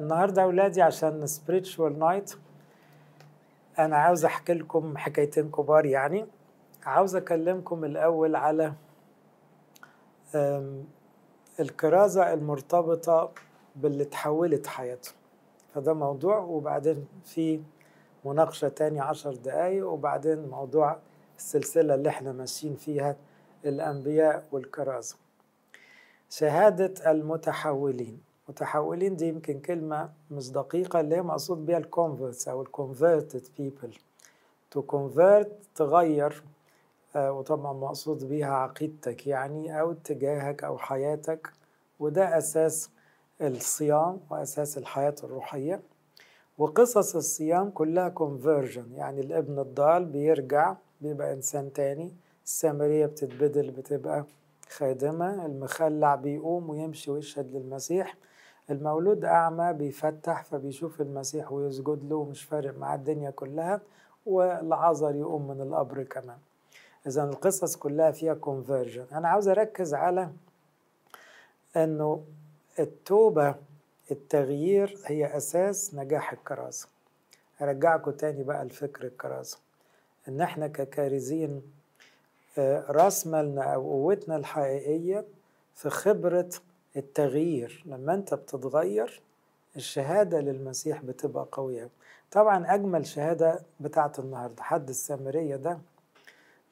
النهارده أولادي عشان spiritual night. أنا عاوز أحكي لكم حكايتين كبار يعني. عاوز أكلمكم الأول على أم، الكرازة المرتبطة باللي تحولت حياته. فده موضوع وبعدين في مناقشة تاني عشر دقايق وبعدين موضوع السلسلة اللي إحنا ماشيين فيها الأنبياء والكرازة شهادة المتحولين. متحولين دي يمكن كلمة مش دقيقة اللي هي مقصود بيها ال converts أو ال converted people to convert تغير آه، وطبعا مقصود بيها عقيدتك يعني أو اتجاهك أو حياتك. وده أساس الصيام وأساس الحياة الروحية. وقصص الصيام كلها conversion يعني الابن الضال بيرجع بيبقى إنسان تاني. السامرية بتتبدل بتبقى خادمة المخلع بيقوم ويمشي ويشهد للمسيح. المولود أعمى بيفتح فبيشوف المسيح ويسجد له ومش فارق معاه الدنيا كلها والعذر يقوم من القبر كمان. إذا القصص كلها فيها كونفرجن أنا عاوز أركز على أنه التوبة التغيير هي أساس نجاح الكرازة أرجعكم تاني بقى لفكر الكرازة إن إحنا ككارزين آه، راس مالنا أو قوتنا الحقيقية في خبرة التغيير. لما أنت بتتغير الشهادة للمسيح بتبقى قوية. طبعا أجمل شهادة بتاعت النهاردة حد السامرية ده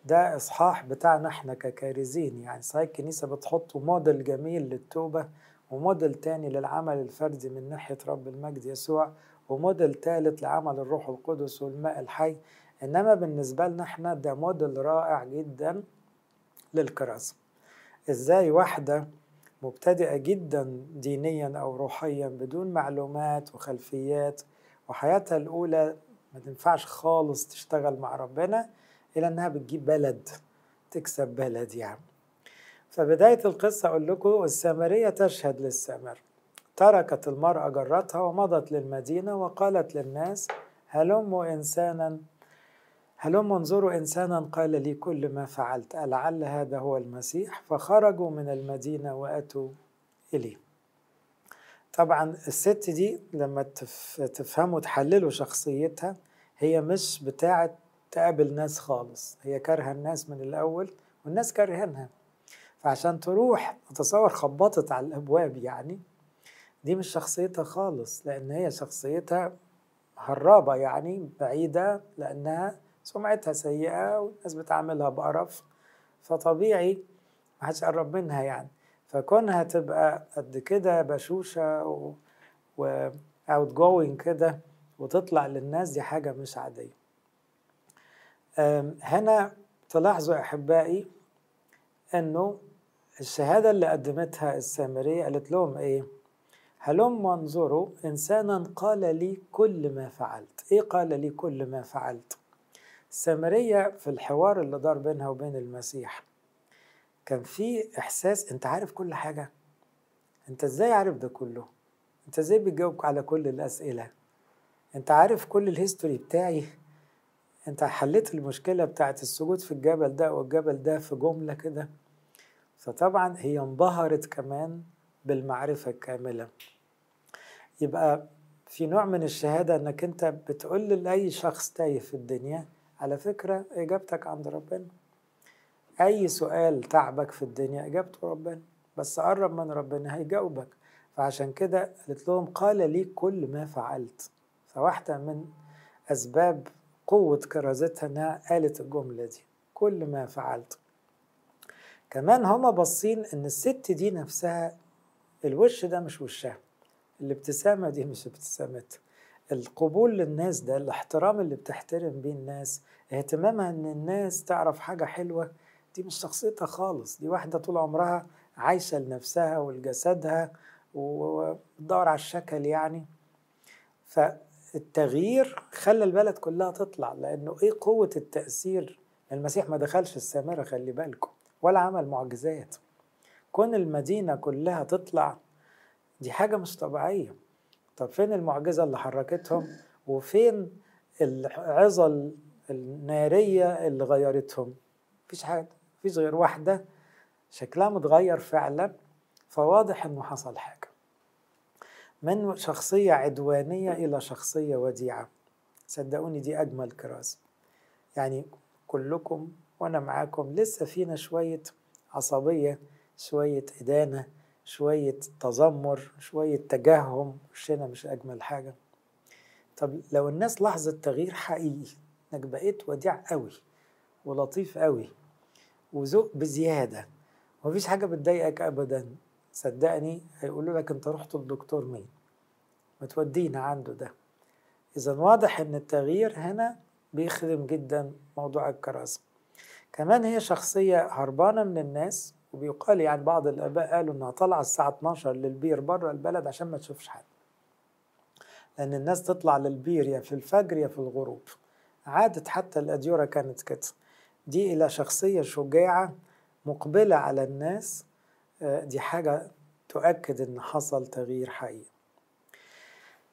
ده إصحاح بتاعنا إحنا ككارزين يعني صحيح الكنيسة بتحط موديل جميل للتوبة وموديل تاني للعمل الفردي من ناحية رب المجد يسوع وموديل تالت لعمل الروح القدس والماء الحي. إنما بالنسبة لنا إحنا ده موديل رائع جدا للكرازة إزاي واحدة مبتدئة جدا دينيا أو روحيا بدون معلومات وخلفيات وحياتها الأولى ما تنفعش خالص تشتغل مع ربنا إلى إنها بتجيب بلد تكسب بلد يعني. فبداية القصة أقول لكم السامرية تشهد للسامر. تركت المرأة جرتها ومضت للمدينة وقالت للناس هلموا إنسانا هلم انظروا إنسانا؟ قال لي كل ما فعلت ألعل هذا هو المسيح. فخرجوا من المدينة وأتوا إليه. طبعا الست دي لما تف- تفهموا تحللوا شخصيتها هي مش بتاعة تقابل ناس خالص. هي كارهة الناس من الأول والناس كارهينها. فعشان تروح أتصور خبطت على الأبواب يعني دي مش شخصيتها خالص لأن هي شخصيتها هرابة يعني بعيدة لأنها سمعتها سيئة والناس بتعاملها بقرف فطبيعي ما حدش يقرب منها يعني. فكونها تبقى قد كده بشوشة و, و outgoing كده وتطلع للناس دي حاجة مش عادية. هنا تلاحظوا أحبائي أنه الشهادة اللي قدمتها السامرية قالت لهم إيه؟ هلم وانظروا إنسانا قال لي كل ما فعلت. إيه قال لي كل ما فعلت؟ السامرية في الحوار اللي دار بينها وبين المسيح. كان في إحساس أنت عارف كل حاجة؟ أنت إزاي عارف ده كله؟ أنت إزاي بتجاوب على كل الأسئلة؟ أنت عارف كل الهيستوري بتاعي؟ أنت حليت المشكلة بتاعت السجود في الجبل ده والجبل ده في جملة كده؟ فطبعا هي انبهرت كمان بالمعرفة الكاملة. يبقى في نوع من الشهادة إنك أنت بتقول لأي شخص تايه في الدنيا على فكرة إجابتك عند ربنا. أي سؤال تعبك في الدنيا إجابته ربنا. بس قرب من ربنا هيجاوبك. فعشان كده قالت لهم قال لي كل ما فعلت. فواحدة من أسباب قوة كرازتها إنها قالت الجملة دي كل ما فعلت. كمان هما باصين إن الست دي نفسها الوش ده مش وشها. الابتسامة دي مش ابتسامتها. القبول للناس ده الاحترام اللي بتحترم بيه الناس اهتمامها إن الناس تعرف حاجة حلوة دي مش شخصيتها خالص دي واحدة طول عمرها عايشة لنفسها ولجسدها وبتدور على الشكل يعني. فالتغيير خلى البلد كلها تطلع لأنه إيه قوة التأثير؟ المسيح ما دخلش السامرة خلي بالكم ولا عمل معجزات. كون المدينة كلها تطلع دي حاجة مش طبيعية. طب فين المعجزة اللي حركتهم؟ وفين العظة النارية اللي غيرتهم؟ مفيش حاجة مفيش غير واحدة. شكلها متغير فعلا. فواضح إنه حصل حاجة. من شخصية عدوانية إلى شخصية وديعة. صدقوني دي أجمل كراسة يعني كلكم وأنا معاكم لسه فينا شوية عصبية شوية إدانة. شوية تذمر شوية تجهم وشنا مش أجمل حاجة. طب لو الناس لاحظت تغيير حقيقي إنك بقيت وديع قوي ولطيف قوي وذوق بزيادة ومفيش حاجة بتضايقك ابدا. صدقني هيقولوا لك أنت رحت للدكتور مين؟ ما تودينا عنده ده. إذا واضح إن التغيير هنا بيخدم جدا موضوع الكراسة. كمان هي شخصية هربانة من الناس وبيقال يعني بعض الآباء قالوا إنها طالعة الساعة 12 للبير بره البلد عشان ما تشوفش حد. لأن الناس تطلع للبير يا في الفجر يا في الغروب. عادت حتى الأديرة كانت كده. دي إلى شخصية شجاعة مقبلة على الناس. آه، دي حاجة تؤكد إن حصل تغيير حقيقي.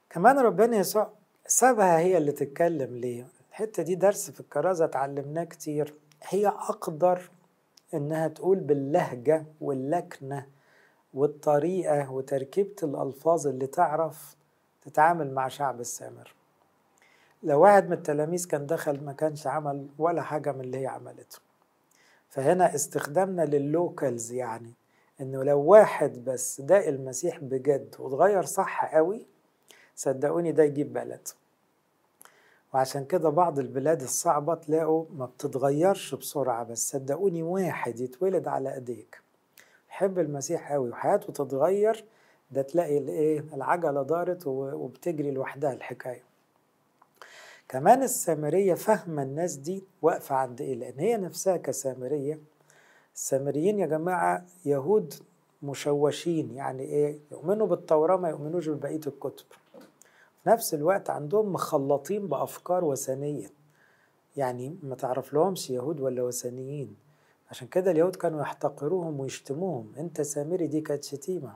كمان ربنا يسوع سابها هي اللي تتكلم ليه. الحتة دي درس في الكرازة اتعلمناه كتير. هي أقدر إنها تقول باللهجة واللكنة والطريقة وتركيبة الألفاظ اللي تعرف تتعامل مع شعب السامر. لو واحد من التلاميذ كان دخل ما كانش عمل ولا حاجة من اللي هي عملته. فهنا استخدامنا لللوكالز يعني إنه لو واحد بس ده المسيح بجد وتغير صح قوي صدقوني ده يجيب بلد. وعشان كده بعض البلاد الصعبة تلاقوا ما بتتغيرش بسرعة بس صدقوني واحد يتولد على إيديك. يحب المسيح قوي وحياته تتغير ده تلاقي الإيه؟ العجلة دارت وبتجري لوحدها الحكاية. كمان السامرية فاهمة الناس دي واقفة عند إيه؟ لأن هي نفسها كسامرية. السامريين يا جماعة يهود مشوشين يعني إيه؟ يؤمنوا بالتوراة ما يؤمنوش ببقية الكتب. نفس الوقت عندهم مخلطين بأفكار وثنية. يعني ما تعرف لهمش يهود ولا وثنيين. عشان كده اليهود كانوا يحتقروهم ويشتموهم. انت سامري دي كانت شتيمة.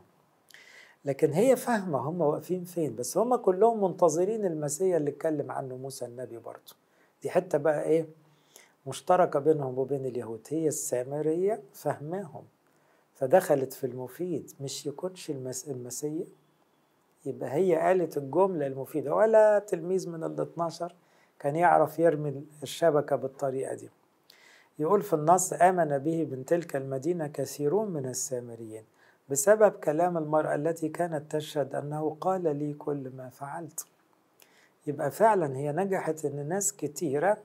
لكن هي فاهمة هم واقفين فين. بس هم كلهم منتظرين المسيح اللي اتكلم عنه موسى النبي برضه. دي حتة بقى إيه؟ مشتركة بينهم وبين اليهود. هي السامرية فهماهم فدخلت في المفيد. مش يكونش المسيح يبقى هي قالت الجملة المفيدة ولا تلميذ من ال 12 كان يعرف يرمي الشبكة بالطريقة دي. يقول في النص آمن به من تلك المدينة كثيرون من السامريين بسبب كلام المرأة التي كانت تشهد أنه قال لي كل ما فعلت. يبقى فعلا هي نجحت إن ناس كتيرة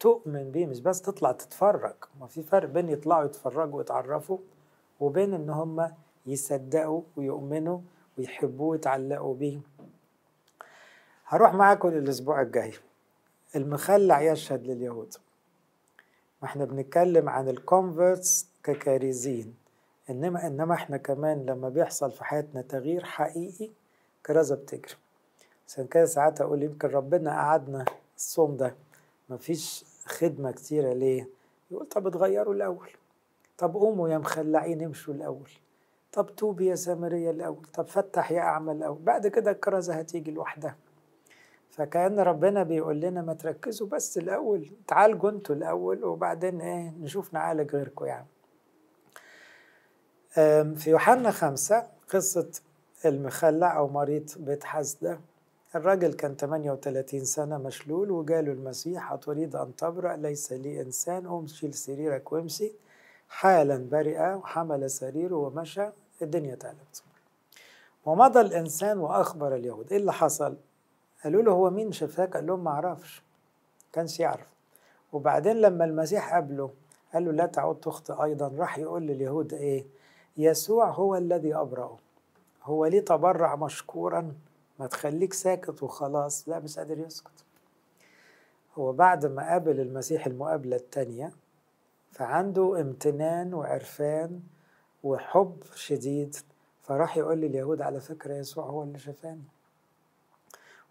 تؤمن بيه مش بس تطلع تتفرج. ما في فرق بين يطلعوا يتفرجوا ويتعرفوا وبين إن هم يصدقوا ويؤمنوا ويحبوه ويتعلقوا بيه. هروح معاكم الأسبوع الجاي. المخلع يشهد لليهود. ما إحنا بنتكلم عن الكونفرتس ككارزين انما إنما إحنا كمان لما بيحصل في حياتنا تغيير حقيقي كرازة بتجري. عشان كده ساعات أقول يمكن ربنا قعدنا الصوم ده. مفيش خدمة كتيرة ليه؟ يقول طب اتغيروا الأول. طب قوموا يا مخلعين امشوا الأول. طب توبي يا سامرية الأول. طب فتح يا أعمى الأول. بعد كده الكرازة هتيجي لوحدها. فكأن ربنا بيقول لنا ما تركزوا بس الأول. تعالجوا أنتوا الأول وبعدين إيه نشوف نعالج غيركم يعني. في يوحنا خمسة قصة المخلع أو مريض بيت حسدة الراجل كان 38 سنة مشلول وجاله المسيح أتريد أن تبرأ ليس لي إنسان قوم شيل سريرك وامشي. حالا برئ وحمل سريره ومشى. الدنيا تقلبت ومضى الإنسان وأخبر اليهود. إيه اللي حصل؟ قالوا له هو مين شفاك؟ قال لهم ما أعرفش. كانش يعرف. وبعدين لما المسيح قابله قال له لا تعود تخطئ أيضا. راح يقول لليهود إيه؟ يسوع هو الذي أبرأه. هو ليه تبرع مشكورا؟ ما تخليك ساكت وخلاص. لا مش قادر يسكت. هو بعد ما قابل المسيح المقابلة التانية فعنده امتنان وعرفان وحب شديد. فراح يقول لليهود على فكرة يسوع هو اللي شفاني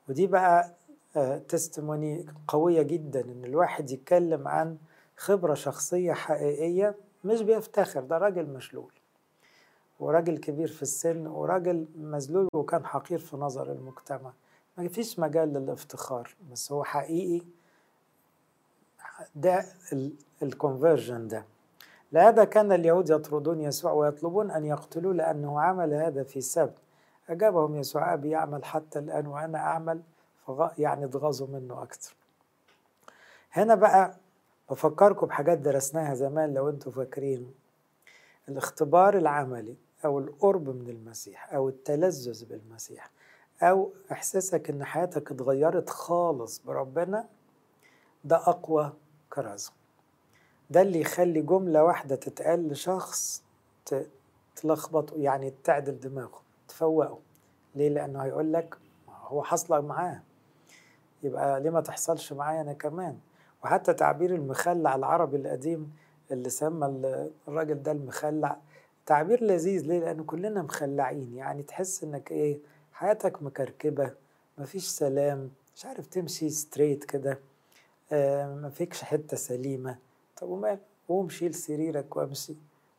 ودي بقى تستموني آه، قوية جدا إن الواحد يتكلم عن خبرة شخصية حقيقية مش بيفتخر ده راجل مشلول وراجل كبير في السن وراجل مذلول وكان حقير في نظر المجتمع. ما فيش مجال للافتخار بس هو حقيقي ده الكونفرجن ده. لهذا كان اليهود يطردون يسوع ويطلبون أن يقتلوه لأنه عمل هذا في سبت. أجابهم يسوع أبي يعمل حتى الآن وأنا أعمل يعني اتغاظوا منه أكتر. هنا بقى بفكركم بحاجات درسناها زمان لو أنتوا فاكرين. الاختبار العملي أو القرب من المسيح أو التلذذ بالمسيح أو إحساسك إن حياتك اتغيرت خالص بربنا ده أقوى كرازة ده اللي يخلي جملة واحدة تتقال لشخص تلخبطه يعني تعدل دماغه تفوقه. ليه؟ لأنه هيقول لك هو حصل معاه. يبقى ليه ما تحصلش معايا أنا كمان؟ وحتى تعبير المخلع العربي القديم اللي سمى الراجل ده المخلع تعبير لذيذ. ليه؟ لأن كلنا مخلعين. يعني تحس إنك إيه؟ حياتك مكركبة مفيش سلام مش عارف تمشي ستريت كده آه مفيكش حتة سليمة. طب ومال قوم شيل سريرك وامشي.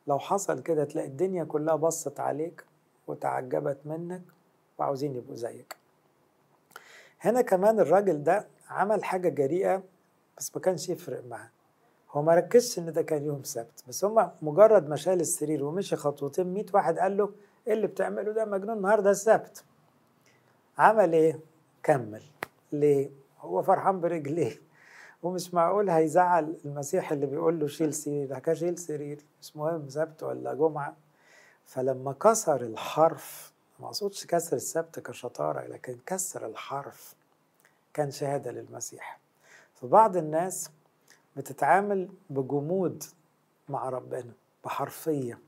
لو حصل كده تلاقي الدنيا كلها بصت عليك وتعجبت منك وعاوزين يبقوا زيك. هنا كمان الراجل ده عمل حاجة جريئة بس ما كانش يفرق معاه. هو ما ركزش إن ده كان يوم سبت بس هما مجرد ما شال السرير ومشي خطوتين 100 واحد قال له إيه اللي بتعمله ده؟ مجنون النهارده السبت عمل إيه؟ كمل. ليه؟ هو فرحان برجليه. ومش معقول هيزعل المسيح اللي بيقول له شيل سرير. حكى شيل سرير. مش مهم سبت ولا جمعة. فلما كسر الحرف ما أقصدش كسر السبت كشطارة لكن كسر الحرف كان شهادة للمسيح. فبعض الناس بتتعامل بجمود مع ربنا بحرفية.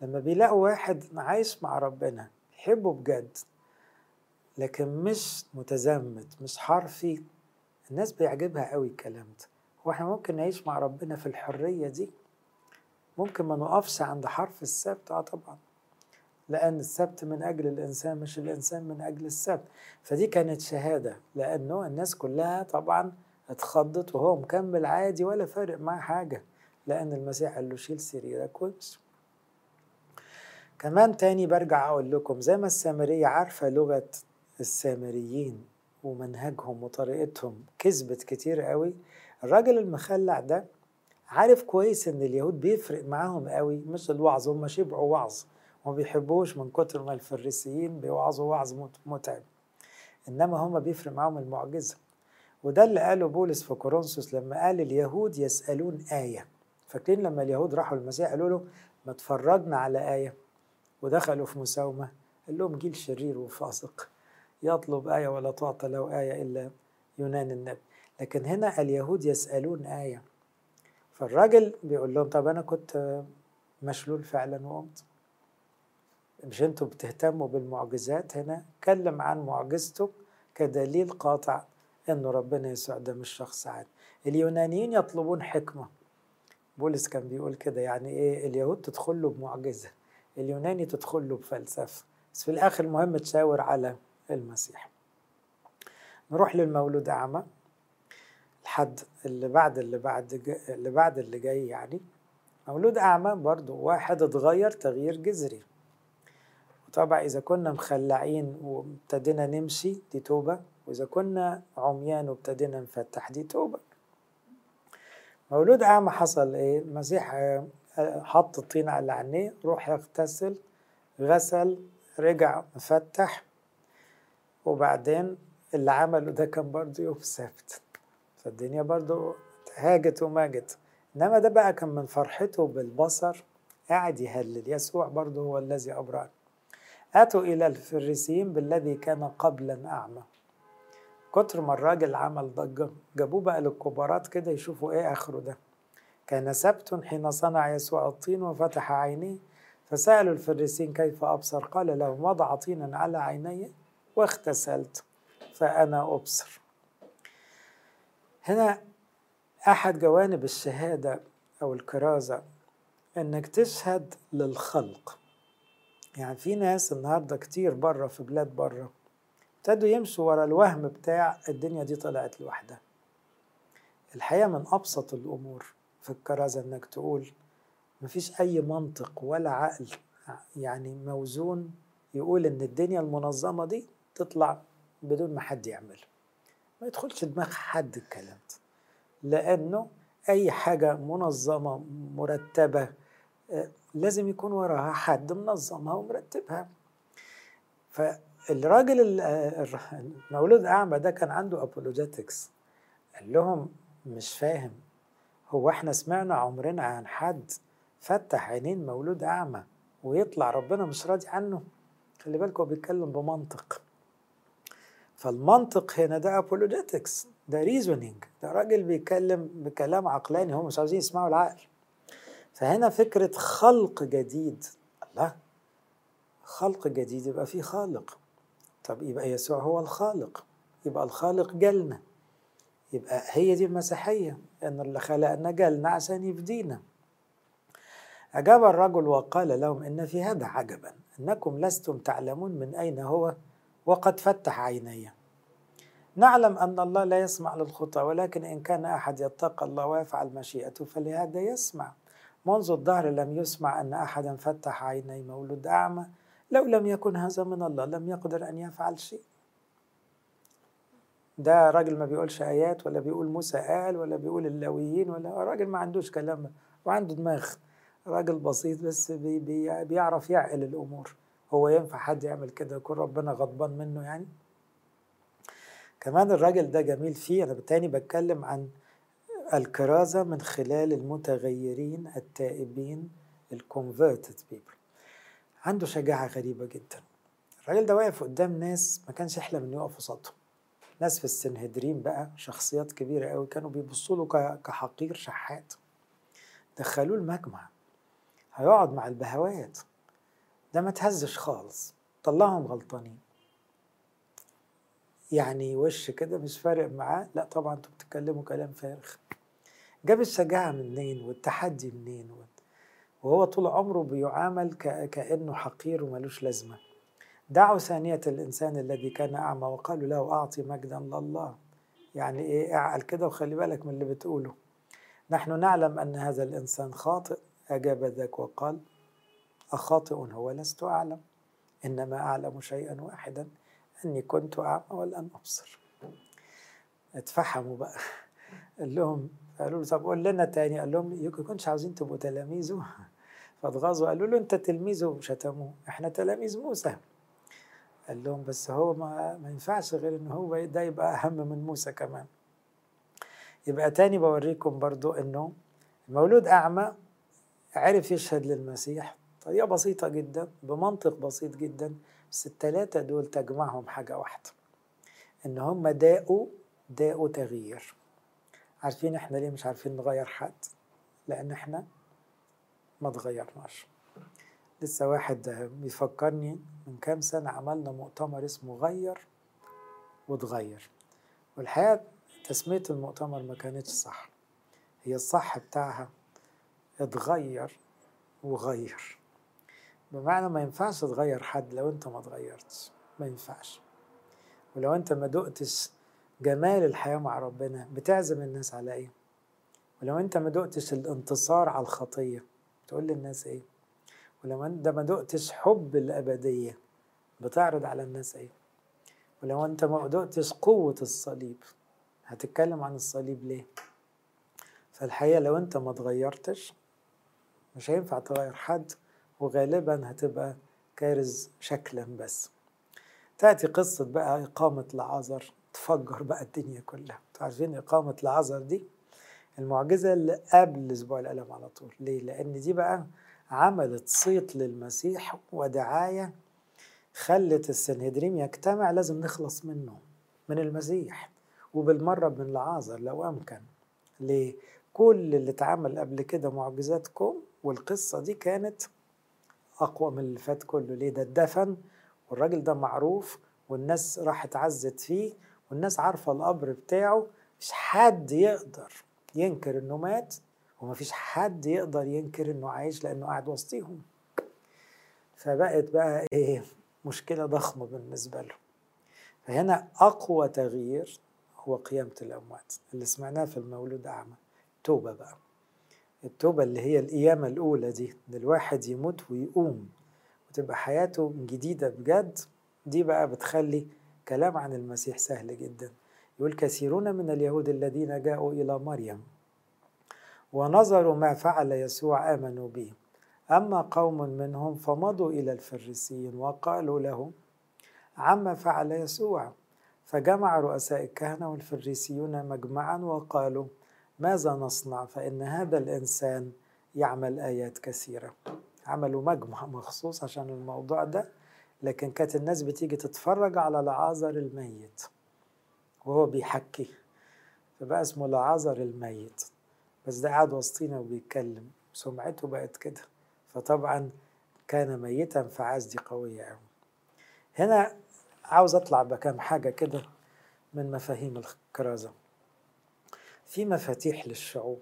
لما بيلاقوا واحد عايش مع ربنا يحبه بجد لكن مش متزمت مش حرفي. الناس بيعجبها قوي الكلام ده. هو إحنا ممكن نعيش مع ربنا في الحرية دي؟ ممكن ما نقفش عند حرف السبت؟ آه طبعا. لأن السبت من أجل الإنسان مش الإنسان من أجل السبت. فدي كانت شهادة. لأنه الناس كلها طبعا اتخضت وهو مكمل عادي ولا فارق معاه حاجة. لأن المسيح قال له شيل سريرك وامشي. كمان تاني برجع أقول لكم زي ما السامرية عارفة لغة السامريين ومنهجهم وطريقتهم كذبت كتير قوي. الراجل المخلع ده عارف كويس إن اليهود بيفرق معاهم قوي مش الوعظ هم شبعوا وعظ. وما بيحبوش من كتر ما الفريسيين بيوعظوا وعظ متعب. إنما هم بيفرق معاهم المعجزة. وده اللي قاله بولس في كورنثوس لما قال اليهود يسألون آية. فاكرين لما اليهود راحوا للمسيح قالوا له ما اتفرجنا على آية؟ ودخلوا في مساومة. قال لهم جيل شرير وفاسق. يطلب آية ولا تعطى له آية إلا يونان النبي. لكن هنا اليهود يسألون آية. فالراجل بيقول لهم طب أنا كنت مشلول فعلا وقمت. مش أنتوا بتهتموا بالمعجزات هنا؟ كلم عن معجزته كدليل قاطع إنه ربنا يسوع ده مش شخص عادي. اليونانيين يطلبون حكمة. بولس كان بيقول كده يعني إيه؟ اليهود تدخل له بمعجزة اليوناني تدخل له بفلسفة. بس في الآخر المهم تشاور على المسيح. نروح للمولود أعمى الحد اللي بعد اللي بعد اللي بعد اللي جاي يعني. مولود أعمى برضو واحد اتغير تغيير جذري. وطبعا إذا كنا مخلعين وابتدينا نمشي دي توبة. وإذا كنا عميان وابتدينا نفتح دي توبة. مولود أعمى حصل إيه؟ المسيح حط الطين على عينيه روح يغتسل غسل رجع مفتح. وبعدين اللي عمله ده كان برضه يوم سبت. فالدنيا برضه هاجت وماجت. إنما ده بقى كان من فرحته بالبصر قاعد يهلل. يسوع برضه هو الذي أبرأ. أتوا إلى الفريسيين بالذي كان قبلا أعمى. كتر ما الراجل عمل ضجة جابوه بقى للكبارات كده يشوفوا إيه آخره ده. كان سبت حين صنع يسوع الطين وفتح عينيه. فسألوا الفريسيين كيف أبصر؟ قال لهم وضع طينا على عينيه واغتسلت فأنا أبصر. هنا أحد جوانب الشهادة أو الكرازة إنك تشهد للخلق. يعني في ناس النهاردة كتير بره في بلاد بره ابتدوا يمشوا ورا الوهم بتاع الدنيا دي طلعت لوحدها. الحقيقة من أبسط الأمور في الكرازة إنك تقول مفيش أي منطق ولا عقل يعني موزون يقول إن الدنيا المنظمة دي تطلع بدون ما حد يعمل. ما يدخلش دماغ حد الكلام ده. لأنه أي حاجة منظمة مرتبة لازم يكون وراها حد منظمها ومرتبها. فالراجل المولود أعمى ده كان عنده أبولوجيتكس قال لهم مش فاهم. هو إحنا سمعنا عمرنا عن حد فتح عينين مولود أعمى ويطلع ربنا مش راضي عنه. خلي بالك هو بيتكلم بمنطق. فالمنطق هنا ده apologetics ده ريزونينج ده راجل بيتكلم بكلام عقلاني هم مش عاوزين يسمعوا العقل. فهنا فكرة خلق جديد. الله خلق جديد يبقى في خالق. طب يبقى يسوع هو الخالق. يبقى الخالق جالنا يبقى هي دي المسيحية إن اللي خلقنا جالنا عشان يفدينا. أجاب الرجل وقال لهم إن في هذا عجبا إنكم لستم تعلمون من أين هو؟ وقد فتح عيني. نعلم أن الله لا يسمع للخطى ولكن إن كان أحد يتقى الله ويفعل مشيئته فلهذا يسمع. منذ الظهر لم يسمع أن أحدا فتح عيني مولود أعمى. لو لم يكن هذا من الله لم يقدر أن يفعل شيء. ده راجل ما بيقولش آيات ولا بيقول موسى قال ولا بيقول اللاويين ولا راجل ما عندوش كلام وعنده دماغ. راجل بسيط بس بي بي بيعرف يعقل الأمور. هو ينفع حد يعمل كده يكون ربنا غضبان منه يعني؟ كمان الراجل ده جميل فيه. أنا بالتاني بتكلم عن الكرازة من خلال المتغيرين التائبين ال converted people عنده شجاعة غريبة جدا. الراجل ده واقف قدام ناس ما كانش يحلم إنه يقف قصادهم. ناس في السنهدرين بقى شخصيات كبيرة قوي كانوا بيبصوا له كحقير شحات. دخلوه المجمع. هيقعد مع البهوات. ده ما تهزش خالص. طلعهم غلطانين. يعني وش كده مش فارق معاه؟ لا طبعا أنتوا بتتكلموا كلام فارغ. جاب الشجاعة منين والتحدي منين؟ وهو طول عمره بيعامل كأنه حقير وملوش لازمة. دعوا ثانية الإنسان الذي كان أعمى وقالوا له أعطي مجدا لله. يعني إيه؟ اعقل كده وخلي بالك من اللي بتقوله. نحن نعلم أن هذا الإنسان خاطئ. أجاب ذاك وقال أخاطئ هو لست أعلم إنما أعلم شيئا واحدا أني كنت أعمى ولن أبصر. اتفحموا بقى. قال لهم قالوا له طب قول لنا تاني. قال لهم يمكن كنتش عاوزين تبقوا تلاميذه. فاتغاظوا قالوا له أنت تلميذه وشتموه إحنا تلاميذ موسى. قال لهم بس هو ما, ما ينفعش غير إن هو ده يبقى أهم من موسى كمان. يبقى تاني بوريكم برضو إنه المولود أعمى عرف يشهد للمسيح طريقة بسيطة جدا بمنطق بسيط جدا بس التلاتة دول تجمعهم حاجة واحدة إن هم داقوا داقوا تغيير. عارفين إحنا ليه مش عارفين نغير حد؟ لأن إحنا ما تغيرناش. لسه واحد بيفكرني من كام سنة عملنا مؤتمر اسمه غير وتغير. والحقيقة تسمية المؤتمر ما كانتش صح. هي الصح بتاعها اتغير وغير. بمعنى ما ينفعش تغير حد لو انت ما تغيرتش ما ينفعش. ولو انت ما دقتش جمال الحياة مع ربنا بتعزم الناس على إيه؟ ولو انت ما دقتش الانتصار على الخطية تقول للناس إيه؟ ولو انت ما دقتش حب الأبدية بتعرض على الناس إيه؟ ولو انت ما دقتش قوة الصليب هتتكلم عن الصليب ليه؟ فالحقيقة لو انت ما تغيرتش مش هينفع تغير حد. وغالبا هتبقى كارز شكلا بس. تأتي قصة بقى إقامة لعازر تفجر بقى الدنيا كلها. عارفين إقامة لعازر دي؟ المعجزة اللي قبل الأسبوع الألم على طول. ليه؟ لأن دي بقى عملت صيت للمسيح ودعاية خلت السنهدريم يجتمع لازم نخلص منه من المسيح وبالمرة من لعازر لو أمكن. ليه؟ كل اللي اتعمل قبل كده معجزاتكم والقصة دي كانت أقوى من اللي فات كله. ليه؟ ده اتدفن والراجل ده معروف والناس راحت عزت فيه والناس عارفة القبر بتاعه. مش حد يقدر ينكر إنه مات ومفيش حد يقدر ينكر إنه عايش لأنه قاعد وسطيهم. فبقت بقى إيه؟ مشكلة ضخمة بالنسبة له. فهنا أقوى تغيير هو قيامة الأموات اللي سمعناه في المولود أعمى. توبة بقى. التوبة اللي هي القيامة الأولى دي إن الواحد يموت ويقوم وتبقى حياته جديدة بجد دي بقى بتخلي كلام عن المسيح سهل جدا. يقول كثيرون من اليهود الذين جاءوا إلى مريم ونظروا ما فعل يسوع آمنوا به. أما قوم منهم فمضوا إلى الفريسيين وقالوا له عما فعل يسوع. فجمع رؤساء الكهنة والفريسيون مجمعا وقالوا ماذا نصنع فإن هذا الإنسان يعمل آيات كثيرة؟ عملوا مجمع مخصوص عشان الموضوع ده لكن كانت الناس بتيجي تتفرج على لعازر الميت وهو بيحكي فبقى اسمه لعازر الميت. بس ده قاعد وسطينا وبيتكلم سمعته بقت كده. فطبعا كان ميتا فعاز دي قوية أوي. هنا عاوز أطلع بكام حاجة كده من مفاهيم الكرازة في مفاتيح للشعوب.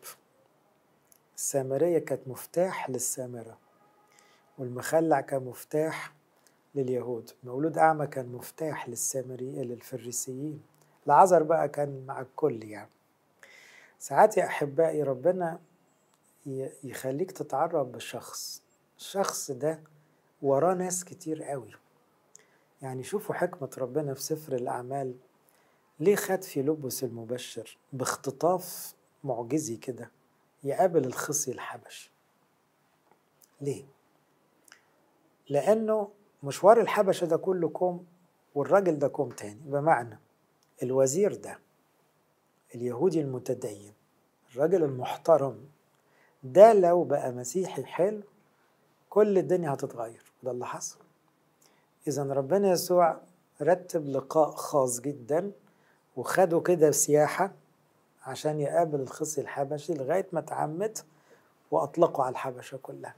السامرية كانت مفتاح للسامرة والمخلع كان مفتاح لليهود. مولود أعمى كان مفتاح للسامرية للفريسيين. العذر بقى كان مع الكل يعني. ساعات يا أحبائي ربنا يخليك تتعرف بشخص. الشخص ده وراه ناس كتير قوي. يعني شوفوا حكمة ربنا في سفر الأعمال. ليه خد في لبس المبشر باختطاف معجزي كده يقابل الخصي الحبشي؟ ليه؟ لأنه مشوار الحبشة ده كله كوم والراجل ده كوم تاني. بمعنى الوزير ده اليهودي المتدين الراجل المحترم ده لو بقى مسيحي حلو كل الدنيا هتتغير. ده اللي حصل. إذا ربنا يسوع رتب لقاء خاص جدا وخده كده سياحة عشان يقابل الخصي الحبشي لغاية ما اتعمد وأطلقوا على الحبشة كلها.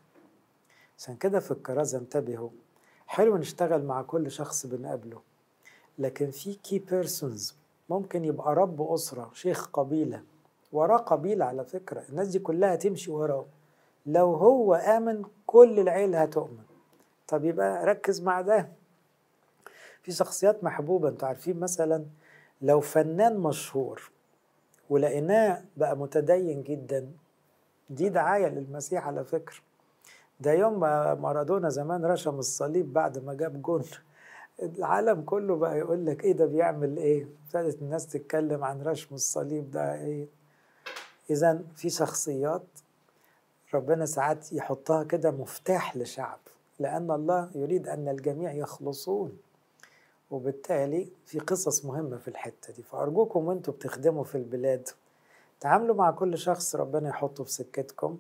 عشان كده في الكرازة انتبهوا حلو نشتغل مع كل شخص بنقابله لكن في كي بيرسونز ممكن يبقى رب أسرة شيخ قبيلة وراه قبيلة على فكرة الناس دي كلها تمشي وراه. لو هو آمن كل العيلة هتؤمن. طب يبقى ركز مع ده. في شخصيات محبوبة أنتوا عارفين مثلا لو فنان مشهور ولقيناه بقى متدين جدا دي دعاية للمسيح على فكرة. ده يوم ما مارادونا زمان رشم الصليب بعد ما جاب جون. العالم كله بقى يقول لك إيه ده بيعمل إيه؟ ابتدت الناس تتكلم عن رشم الصليب ده إيه؟ اذا في شخصيات ربنا ساعات يحطها كده مفتاح لشعب لأن الله يريد أن الجميع يخلصون. وبالتالي في قصص مهمة في الحتة دي. فأرجوكم وأنتوا بتخدموا في البلاد. تعاملوا مع كل شخص ربنا يحطه في سكتكم.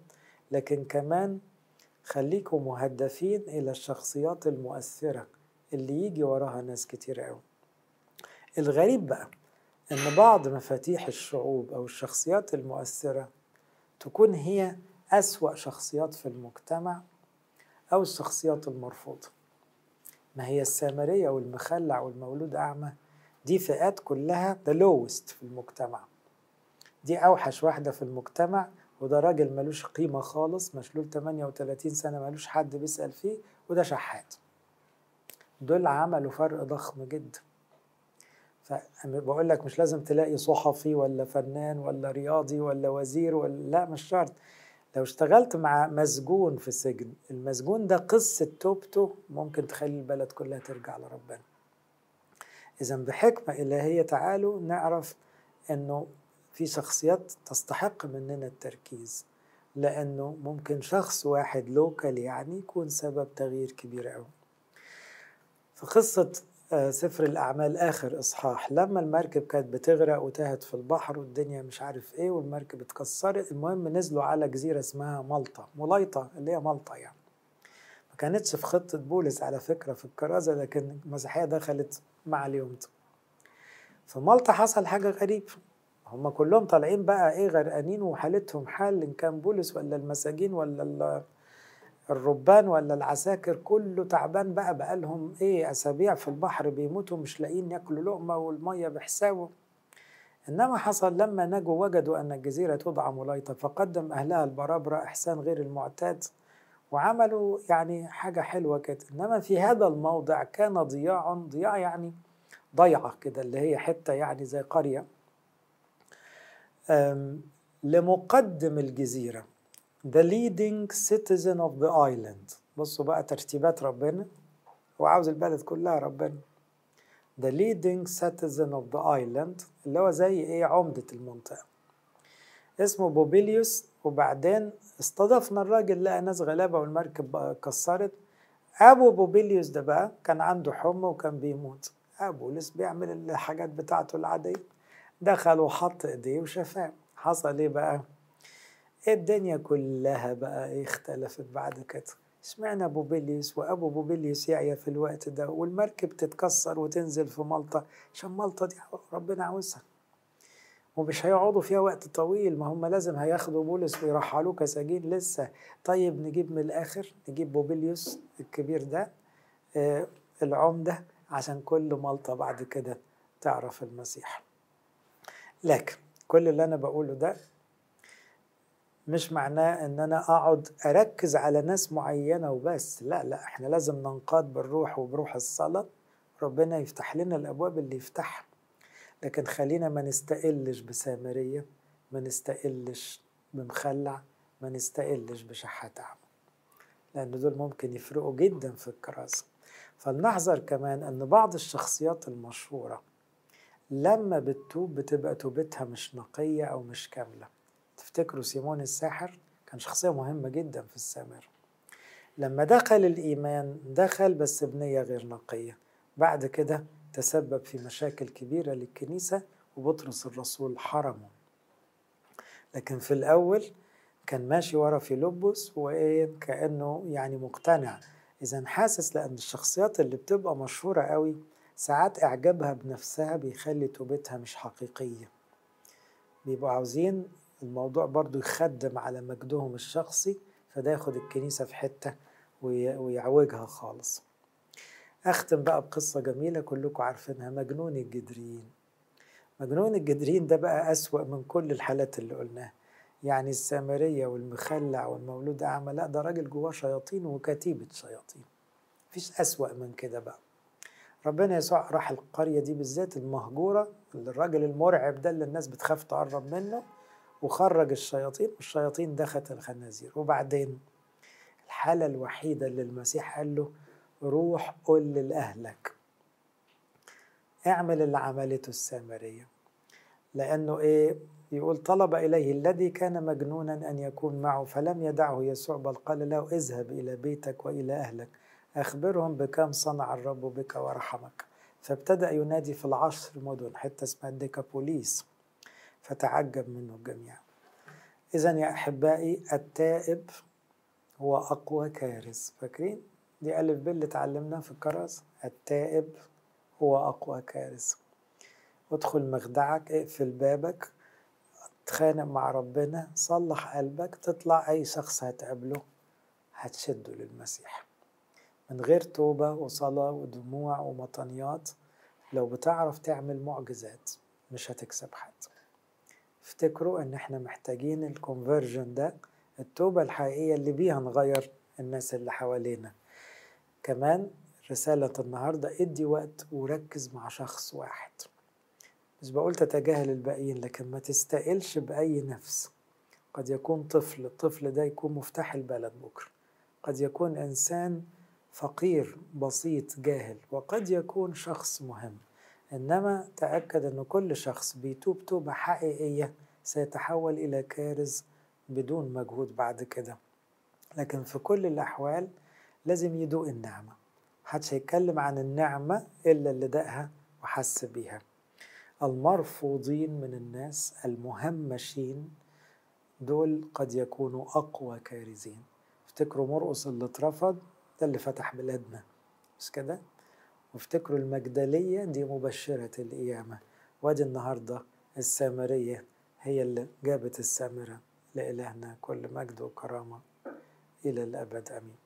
لكن كمان خليكم مهدفين إلى الشخصيات المؤثرة اللي يجي وراها ناس كتير قوي. الغريب بقى إن بعض مفاتيح الشعوب أو الشخصيات المؤثرة تكون هي أسوأ شخصيات في المجتمع أو الشخصيات المرفوضة. ما هي السامرية والمخلع والمولود أعمى دي فئات كلها the lowest في المجتمع. دي أوحش واحدة في المجتمع وده راجل ملوش قيمة خالص مشلول 38 سنة ملوش حد بيسأل فيه وده شحات. دول عملوا فرق ضخم جدا فبقول لك مش لازم تلاقي صحفي ولا فنان ولا رياضي ولا وزير ولا لا مش شرط. لو اشتغلت مع مسجون في السجن المسجون ده قصة توبته ممكن تخلي البلد كلها ترجع لربنا. إذا بحكمة إلهية تعالوا نعرف أنه في شخصيات تستحق مننا التركيز لأنه ممكن شخص واحد لوكال يعني يكون سبب تغيير كبير أوي. في قصة سفر الأعمال آخر إصحاح. لما المركب كانت بتغرق وتاهت في البحر والدنيا مش عارف إيه والمركب اتكسرت المهم نزلوا على جزيرة اسمها مالطا. ملايطة اللي هي مالطا يعني. ما كانتش في خطة بولس على فكرة في الكرازة لكن المسيحية دخلت مع اليوم في مالطا حصل حاجة غريبة هم كلهم طالعين بقى إيه غرقانين وحالتهم حال إن كان بولس ولا المساجين ولا الربان ولا العساكر كله تعبان بقى بقالهم إيه أسابيع في البحر بيموتوا مش لاقيين ياكلوا لقمة والمية بحسابه إنما حصل لما نجوا وجدوا أن الجزيرة تدعى ملايطه فقدم أهلها البرابرة إحسان غير المعتاد وعملوا يعني حاجة حلوة كده. إنما في هذا الموضع كان ضياع ضياع يعني ضيعة كده اللي هي حتة يعني زي قرية. لمقدم الجزيرة. The leading citizen of the island. بصوا بقى ترتيبات ربنا. هو عاوز البلد كلها ربنا. The leading citizen of the island اللي هو زي إيه عمدة المنطقة. اسمه بوبيليوس. وبعدين استضفنا الراجل لقى ناس غلابة والمركب كسرت أبو بوبيليوس ده بقى كان عنده حمى وكان بيموت. أبو لسه بيعمل الحاجات بتاعته العادية. دخل وحط إيديه وشفاه. حصل إيه بقى؟ الدنيا كلها بقى اختلفت بعد كده اشمعنى بوبيليوس وأبو بوبيليوس يعيا في الوقت ده والمركب تتكسر وتنزل في مالطا عشان مالطا دي ربنا عاوزها. ومش هيقعدوا فيها وقت طويل ما هم لازم هياخدوا بولس ويرحلوه كسجين لسه. طيب نجيب من الآخر نجيب بوبيليوس الكبير ده آه العمدة عشان كل مالطا بعد كده تعرف المسيح. لكن كل اللي أنا بقوله ده مش معناه إن أنا أقعد أركز على ناس معينة وبس. لا لا إحنا لازم ننقاد بالروح وبروح الصلاة. ربنا يفتح لنا الأبواب اللي يفتحها. لكن خلينا ما نستقلش بسامرية ما نستقلش بمخلع ما نستقلش بشحات اعمى لأن دول ممكن يفرقوا جدا في الكراسة. فلنحذر كمان إن بعض الشخصيات المشهورة لما بتتوب بتبقى توبتها مش نقية أو مش كاملة. تفتكروا سيمون الساحر كان شخصية مهمة جدا في السامرة لما دخل الإيمان دخل بس بنية غير نقية. بعد كده تسبب في مشاكل كبيرة للكنيسة وبطرس الرسول حرمه. لكن في الأول كان ماشي ورا فيلبس وإيه كأنه يعني مقتنع. إذا حاسس لأن الشخصيات اللي بتبقى مشهورة قوي ساعات إعجابها بنفسها بيخلي توبتها مش حقيقية. بيبقوا عاوزين الموضوع برضو يخدم على مجدهم الشخصي فده ياخد الكنيسة في حتة ويعوجها خالص. أختم بقى بقصة جميلة كلكم عارفينها مجنون الجدرين مجنون الجدرين ده بقى أسوأ من كل الحالات اللي قلناها. يعني السامرية والمخلع والمولود أعمى لا ده راجل جواه شياطين وكتيبة شياطين. مفيش أسوأ من كده بقى. ربنا يسوع راح القرية دي بالذات المهجورة الراجل المرعب ده اللي الناس بتخاف تقرب منه وخرج الشياطين والشياطين دخلت الخنازير. وبعدين الحالة الوحيدة اللي المسيح قال له روح قل لأهلك. اعمل اللي عملته السامرية. لأنه إيه؟ يقول طلب إليه الذي كان مجنونا أن يكون معه فلم يدعه يسوع بل قال له اذهب إلى بيتك وإلى أهلك. أخبرهم بكم صنع الرب بك ورحمك. فابتدأ ينادي في العشر مدن حتى اسمها ديكابوليس. فتعجب منه الجميع. إذا يا أحبائي التائب هو أقوى كارث. فاكرين؟ دي ألف ب اللي اتعلمناها في الكراسة التائب هو أقوى كارث. ادخل مخدعك اقفل بابك تخانق مع ربنا صلح قلبك تطلع أي شخص هتقابله هتشده للمسيح. من غير توبة وصلاة ودموع ومطنيات لو بتعرف تعمل معجزات مش هتكسب حد. افتكروا إن إحنا محتاجين الكونفرجن ده التوبة الحقيقية اللي بيها نغير الناس اللي حوالينا. كمان رسالة النهاردة ادي وقت وركز مع شخص واحد. مش بقول تتجاهل الباقيين لكن ما تستقلش بأي نفس. قد يكون طفل الطفل ده يكون مفتاح البلد بكرة. قد يكون إنسان فقير بسيط جاهل. وقد يكون شخص مهم. إنما تأكد أن كل شخص بيتوب توبة حقيقية سيتحول إلى كارث بدون مجهود بعد كده. لكن في كل الأحوال لازم يدوق النعمة. محدش هيتكلم عن النعمة إلا اللي دقها وحس بيها. المرفوضين من الناس المهمشين دول قد يكونوا أقوى كارثين افتكروا مرقص اللي اترفض ده اللي فتح بلادنا. مش كده؟ وافتكروا المجدلية دي مبشرة القيامة. وادي النهاردة السامرية هي اللي جابت السامرة لإلهنا كل مجد وكرامة إلى الأبد أمين.